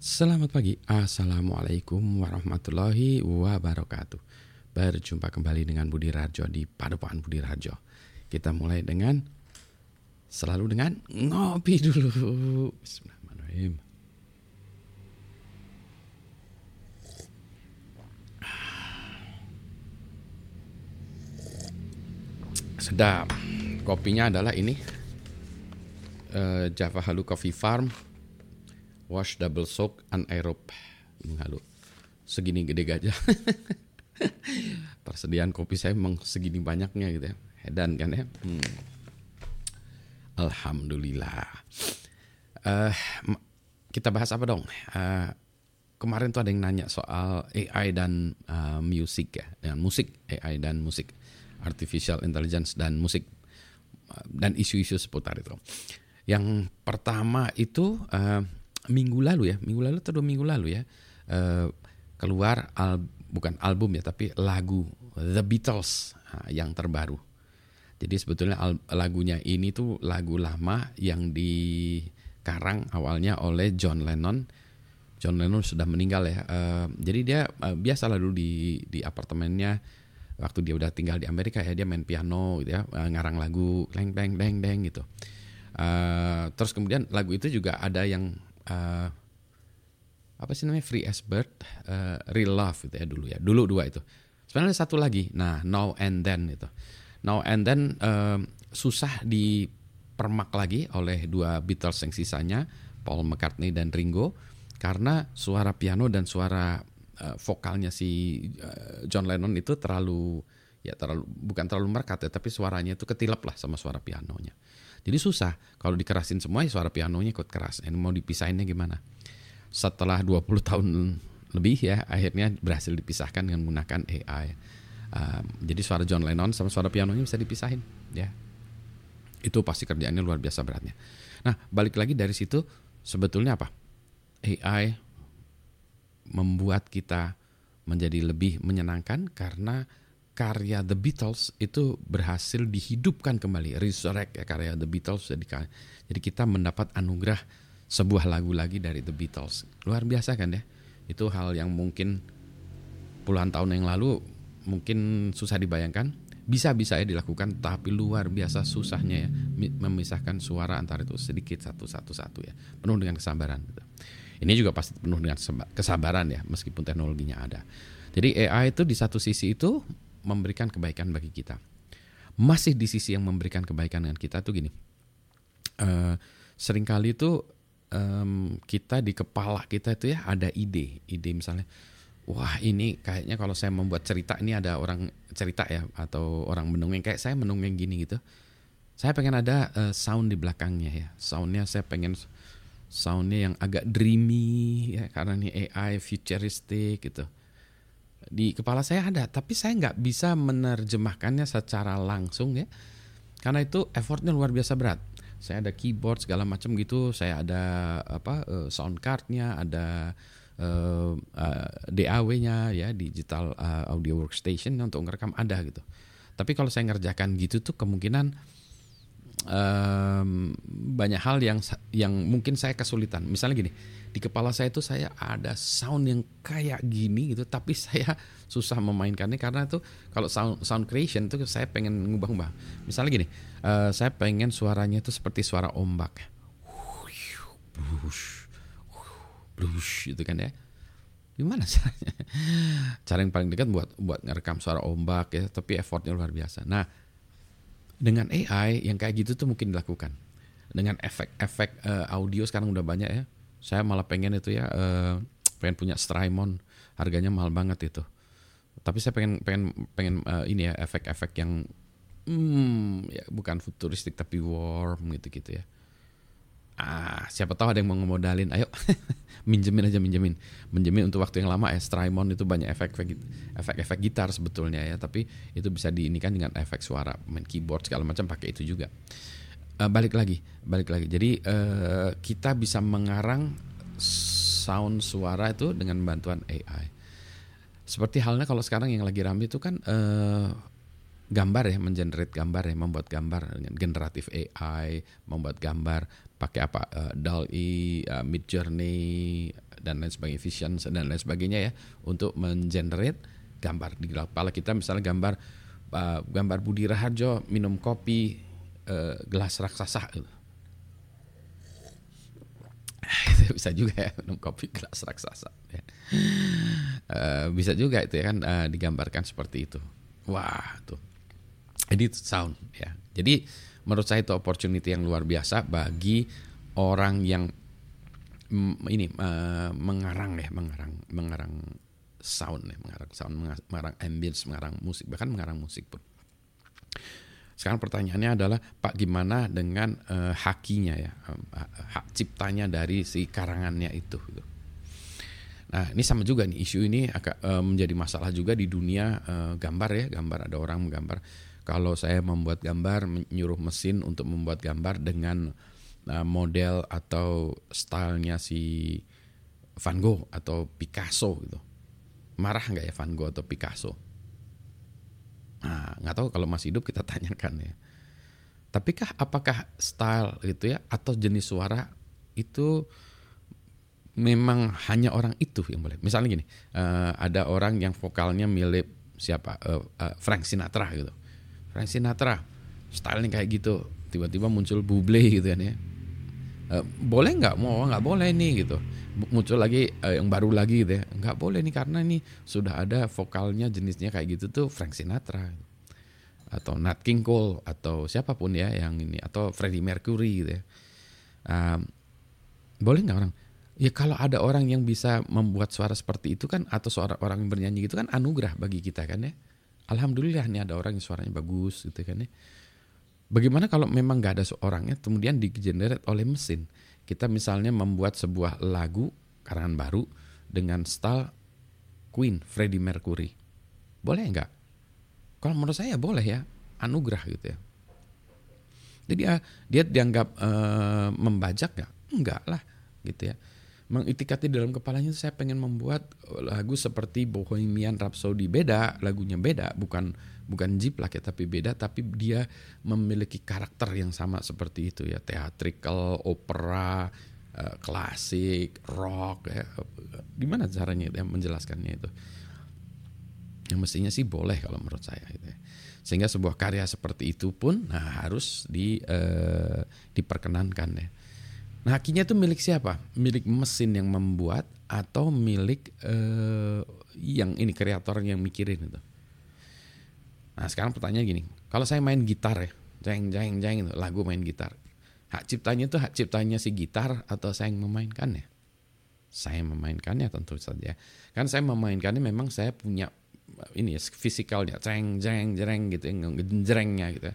Selamat pagi, Assalamualaikum warahmatullahi wabarakatuh. Berjumpa kembali dengan Budi Rajo di Padepokan Budi Rajo. Kita mulai dengan Selalu dengan ngopi dulu. Bismillahirrahmanirrahim. Sedap. Kopinya adalah ini. Uh, Java Halu Coffee Farm wash double soak anaerob halu segini gede gajah. Persediaan kopi saya memang segini banyaknya gitu ya. Hedan kan ya? Hmm. alhamdulillah. Uh, kita bahas apa dong? Uh, kemarin tuh ada yang nanya soal AI dan uh, musik ya. Dengan musik AI dan musik. Artificial intelligence dan musik. Dan isu-isu seputar itu. Yang pertama itu uh, minggu lalu ya, minggu lalu atau dua minggu lalu ya, uh, keluar al bukan album ya, tapi lagu The Beatles uh, yang terbaru. Jadi sebetulnya lagunya ini tuh lagu lama yang dikarang awalnya oleh John Lennon. John Lennon sudah meninggal ya. Uh, jadi dia uh, biasa lalu di di apartemennya waktu dia udah tinggal di Amerika ya dia main piano gitu ya, uh, ngarang lagu deng deng deng deng gitu. Uh, terus kemudian lagu itu juga ada yang uh, apa sih namanya Free as Bird, uh, Real Love gitu ya dulu ya. Dulu dua itu. Sebenarnya satu lagi. Nah, Now and Then itu. Now and Then uh, susah dipermak lagi oleh dua Beatles yang sisanya, Paul McCartney dan Ringo karena suara piano dan suara uh, vokalnya si uh, John Lennon itu terlalu ya terlalu bukan terlalu merekat ya tapi suaranya itu ketilap lah sama suara pianonya. Jadi susah kalau dikerasin semua ya suara pianonya ikut keras. Ini mau dipisahinnya gimana? Setelah 20 tahun lebih ya akhirnya berhasil dipisahkan dengan menggunakan AI. Um, jadi suara John Lennon sama suara pianonya bisa dipisahin ya. Itu pasti kerjaannya luar biasa beratnya. Nah, balik lagi dari situ sebetulnya apa? AI membuat kita menjadi lebih menyenangkan karena karya The Beatles itu berhasil dihidupkan kembali, resurrect ya karya The Beatles. Jadi, jadi kita mendapat anugerah sebuah lagu lagi dari The Beatles. Luar biasa kan ya? Itu hal yang mungkin puluhan tahun yang lalu mungkin susah dibayangkan. Bisa-bisa ya dilakukan, tapi luar biasa susahnya ya memisahkan suara antara itu sedikit satu-satu-satu ya. Penuh dengan kesabaran. Gitu. Ini juga pasti penuh dengan kesabaran ya, meskipun teknologinya ada. Jadi AI itu di satu sisi itu memberikan kebaikan bagi kita. Masih di sisi yang memberikan kebaikan dengan kita tuh gini. Uh, sering kali itu um, kita di kepala kita itu ya ada ide, ide misalnya, wah ini kayaknya kalau saya membuat cerita ini ada orang cerita ya atau orang mendongeng kayak saya mendongeng gini gitu. Saya pengen ada uh, sound di belakangnya ya. Soundnya saya pengen soundnya yang agak dreamy ya karena ini AI futuristik gitu di kepala saya ada, tapi saya nggak bisa menerjemahkannya secara langsung ya, karena itu effortnya luar biasa berat. Saya ada keyboard segala macam gitu, saya ada apa uh, sound cardnya, ada uh, uh, DAW-nya ya digital uh, audio workstation untuk ngerekam ada gitu. Tapi kalau saya ngerjakan gitu tuh kemungkinan um, banyak hal yang yang mungkin saya kesulitan. Misalnya gini, di kepala saya itu saya ada sound yang kayak gini gitu, tapi saya susah memainkannya karena itu kalau sound sound creation itu saya pengen ngubah-ubah. Misalnya gini, uh, saya pengen suaranya itu seperti suara ombak, blush, blush gitu kan ya. Gimana caranya? Cara yang paling dekat buat buat ngerekam suara ombak ya, tapi effortnya luar biasa. Nah, dengan AI yang kayak gitu tuh mungkin dilakukan. Dengan efek-efek uh, audio sekarang udah banyak ya. Saya malah pengen itu ya uh, pengen punya Strymon, harganya mahal banget itu. Tapi saya pengen pengen pengen uh, ini ya efek-efek yang hmm, ya bukan futuristik tapi warm gitu-gitu ya ah siapa tahu ada yang mau ngemodalin. Ayo minjemin aja minjemin. Minjemin untuk waktu yang lama. Ya Strymon itu banyak efek-efek efek-efek gitar sebetulnya ya. Tapi itu bisa diinikan dengan efek suara main keyboard segala macam pakai itu juga. Uh, balik lagi balik lagi. Jadi uh, kita bisa mengarang sound suara itu dengan bantuan AI seperti halnya kalau sekarang yang lagi ramai itu kan uh, gambar ya, mengenerate gambar ya, membuat gambar dengan generatif AI, membuat gambar pakai apa uh, DALL-E, uh, Mid Journey dan lain sebagainya, vision dan lain sebagainya ya untuk mengenerate gambar di kepala kita misalnya gambar uh, gambar Budi Raharjo minum kopi uh, gelas raksasa gitu. bisa juga ya minum kopi gelas raksasa ya. uh, bisa juga itu ya kan uh, digambarkan seperti itu wah tuh jadi sound ya. Jadi menurut saya itu opportunity yang luar biasa bagi orang yang ini uh, mengarang ya mengarang mengarang sound ya mengarang sound mengarang ambience mengarang musik bahkan mengarang musik pun. Sekarang pertanyaannya adalah Pak gimana dengan uh, hakinya ya? Hak ciptanya dari si karangannya itu gitu. Nah ini sama juga nih isu ini akan menjadi masalah juga di dunia gambar ya. Gambar ada orang menggambar kalau saya membuat gambar menyuruh mesin untuk membuat gambar dengan uh, model atau stylenya si Van Gogh atau Picasso gitu marah nggak ya Van Gogh atau Picasso Nah, nggak tahu kalau masih hidup kita tanyakan ya. Tapi kah apakah style gitu ya atau jenis suara itu memang hanya orang itu yang boleh. Misalnya gini, uh, ada orang yang vokalnya mirip siapa uh, Frank Sinatra gitu. Frank Sinatra, stylenya kayak gitu. Tiba-tiba muncul Buble gitu kan ya. Uh, boleh nggak? Mau nggak boleh nih gitu. Muncul lagi uh, yang baru lagi gitu ya. Nggak boleh nih karena ini sudah ada vokalnya jenisnya kayak gitu tuh Frank Sinatra. Atau Nat King Cole atau siapa pun ya yang ini. Atau Freddie Mercury gitu ya. Um, boleh nggak orang? Ya kalau ada orang yang bisa membuat suara seperti itu kan atau suara orang yang bernyanyi gitu kan anugerah bagi kita kan ya alhamdulillah nih ada orang yang suaranya bagus gitu kan ya bagaimana kalau memang nggak ada seorangnya kemudian digenerate oleh mesin kita misalnya membuat sebuah lagu karangan baru dengan style Queen, Freddie Mercury. Boleh nggak? Kalau menurut saya boleh ya, anugerah gitu ya. Jadi dia, dia dianggap uh, membajak nggak? Enggak lah, gitu ya. Mengitikati dalam kepalanya saya pengen membuat lagu seperti Bohemian Rhapsody. Beda, lagunya beda, bukan bukan jiplak ya tapi beda. Tapi dia memiliki karakter yang sama seperti itu ya. Theatrical opera uh, klasik rock ya. Gimana caranya dia menjelaskannya itu? Yang mestinya sih boleh kalau menurut saya gitu ya. sehingga sebuah karya seperti itu pun nah harus di uh, diperkenankan ya nah hakinya itu milik siapa milik mesin yang membuat atau milik uh, yang ini kreator yang mikirin itu Nah sekarang pertanyaan gini, kalau saya main gitar ya, jeng jeng jeng itu lagu main gitar, hak ciptanya itu hak ciptanya si gitar atau saya yang memainkannya? Saya memainkannya tentu saja. Kan saya memainkannya memang saya punya ini ya fisikalnya, jeng jeng jeng gitu, jengnya gitu.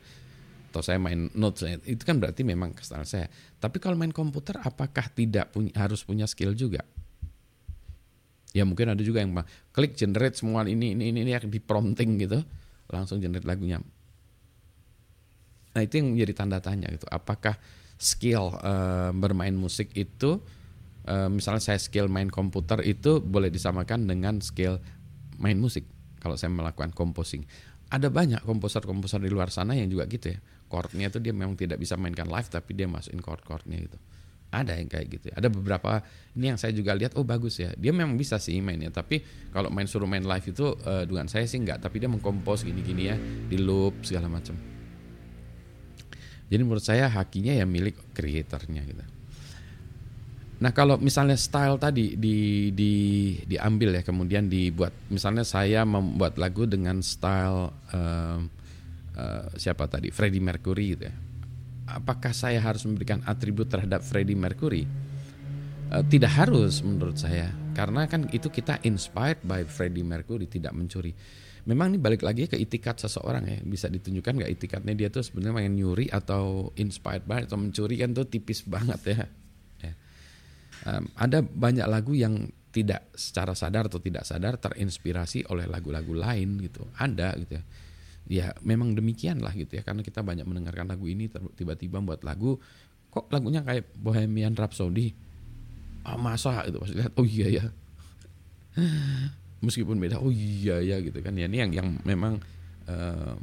Atau saya main notes itu kan berarti memang kesalahan saya. Tapi kalau main komputer apakah tidak punya harus punya skill juga? Ya mungkin ada juga yang klik generate semua ini ini ini, ini di prompting gitu langsung generate lagunya. Nah itu yang menjadi tanda tanya gitu. Apakah skill uh, bermain musik itu, uh, misalnya saya skill main komputer itu boleh disamakan dengan skill main musik. Kalau saya melakukan composing, ada banyak komposer-komposer di luar sana yang juga gitu ya. Chordnya itu dia memang tidak bisa mainkan live, tapi dia masukin chord-chordnya gitu. Ada yang kayak gitu. Ya. Ada beberapa ini yang saya juga lihat oh bagus ya. Dia memang bisa sih mainnya, tapi kalau main suruh main live itu uh, dengan saya sih enggak, tapi dia mengkompos gini-gini ya, di loop segala macam. Jadi menurut saya hakinya ya milik kreatornya gitu. Nah kalau misalnya style tadi di, di diambil ya kemudian dibuat misalnya saya membuat lagu dengan style uh, uh, siapa tadi Freddie Mercury gitu ya apakah saya harus memberikan atribut terhadap Freddie Mercury? Uh, tidak harus menurut saya, karena kan itu kita inspired by Freddie Mercury, tidak mencuri. Memang ini balik lagi ke itikat seseorang ya, bisa ditunjukkan nggak itikatnya dia tuh sebenarnya pengen nyuri atau inspired by atau mencuri kan tuh tipis banget ya. Um, ada banyak lagu yang tidak secara sadar atau tidak sadar terinspirasi oleh lagu-lagu lain gitu, ada gitu ya. Ya memang demikian lah gitu ya karena kita banyak mendengarkan lagu ini tiba-tiba buat lagu kok lagunya kayak Bohemian Rhapsody? Ah masa itu pas lihat oh iya ya. Meskipun beda oh iya ya gitu kan. Ya ini yang yang memang uh,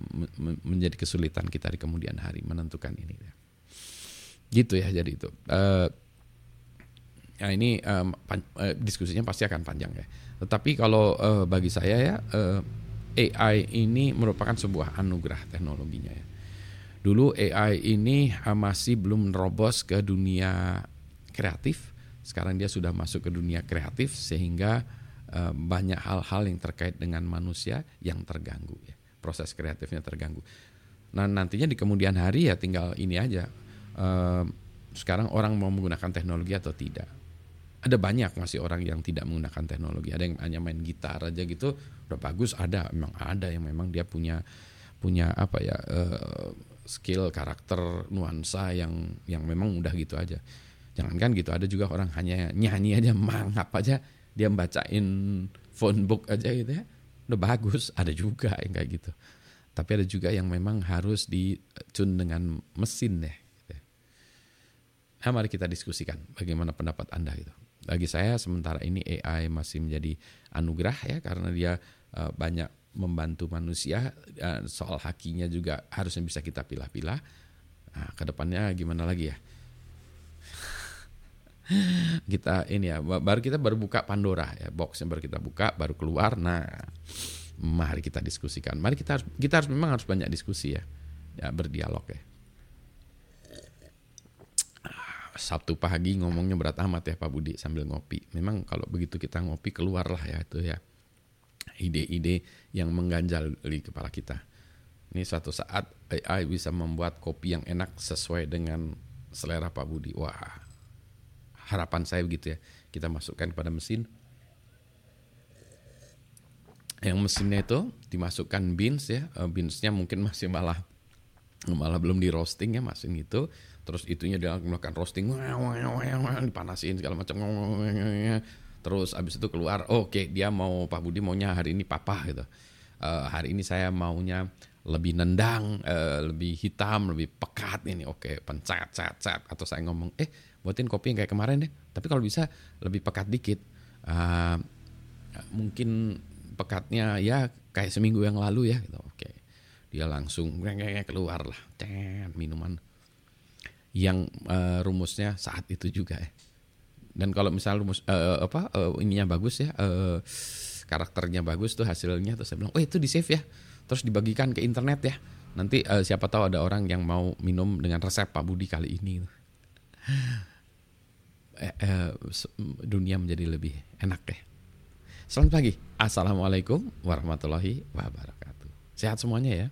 menjadi kesulitan kita di kemudian hari menentukan ini ya. gitu ya jadi itu. Uh, Ya ini um, pan, uh, diskusinya pasti akan panjang ya. Tetapi kalau uh, bagi saya ya uh, AI ini merupakan sebuah anugerah teknologinya ya. Dulu AI ini uh, masih belum nerobos ke dunia kreatif, sekarang dia sudah masuk ke dunia kreatif sehingga uh, banyak hal-hal yang terkait dengan manusia yang terganggu ya. Proses kreatifnya terganggu. Nah, nantinya di kemudian hari ya tinggal ini aja. Uh, sekarang orang mau menggunakan teknologi atau tidak ada banyak masih orang yang tidak menggunakan teknologi. Ada yang hanya main gitar aja gitu udah bagus ada. Memang ada yang memang dia punya punya apa ya uh, skill karakter nuansa yang yang memang mudah gitu aja. Jangankan gitu ada juga orang hanya nyanyi aja mangap aja dia bacain phone book aja gitu ya udah bagus. Ada juga yang kayak gitu. Tapi ada juga yang memang harus dicun dengan mesin deh gitu. nah mari kita diskusikan bagaimana pendapat anda gitu bagi saya sementara ini AI masih menjadi anugerah ya karena dia uh, banyak membantu manusia uh, soal hakinya juga harusnya bisa kita pilah-pilah. Nah, ke depannya gimana lagi ya? kita ini ya baru kita baru buka Pandora ya box yang baru kita buka baru keluar nah mari kita diskusikan mari kita harus kita harus memang harus banyak diskusi ya ya berdialog ya Sabtu pagi ngomongnya berat amat ya Pak Budi sambil ngopi. Memang kalau begitu kita ngopi keluarlah ya itu ya ide-ide yang mengganjal di kepala kita. Ini suatu saat AI bisa membuat kopi yang enak sesuai dengan selera Pak Budi. Wah, harapan saya begitu ya. Kita masukkan pada mesin. Yang mesinnya itu dimasukkan beans ya. Eh, beansnya mungkin masih malah malah belum di roasting ya mesin itu. Terus itunya dia melakukan roasting dipanasin segala macam terus abis itu keluar oh, oke okay, dia mau Pak Budi maunya hari ini papa gitu. Uh, hari ini saya maunya lebih nendang uh, lebih hitam lebih pekat ini. Oke okay, pencet cet cet. Atau saya ngomong eh buatin kopi yang kayak kemarin deh. Tapi kalau bisa lebih pekat dikit. Uh, mungkin pekatnya ya kayak seminggu yang lalu ya gitu. Dia langsung keluar lah minuman yang uh, rumusnya saat itu juga ya. Dan kalau misalnya rumus uh, apa uh, ininya bagus ya, uh, karakternya bagus tuh hasilnya terus saya bilang, "Oh, itu di save ya." Terus dibagikan ke internet ya. Nanti uh, siapa tahu ada orang yang mau minum dengan resep Pak Budi kali ini. eh, eh, dunia menjadi lebih enak deh. Selamat pagi. Assalamualaikum warahmatullahi wabarakatuh. Sehat semuanya ya.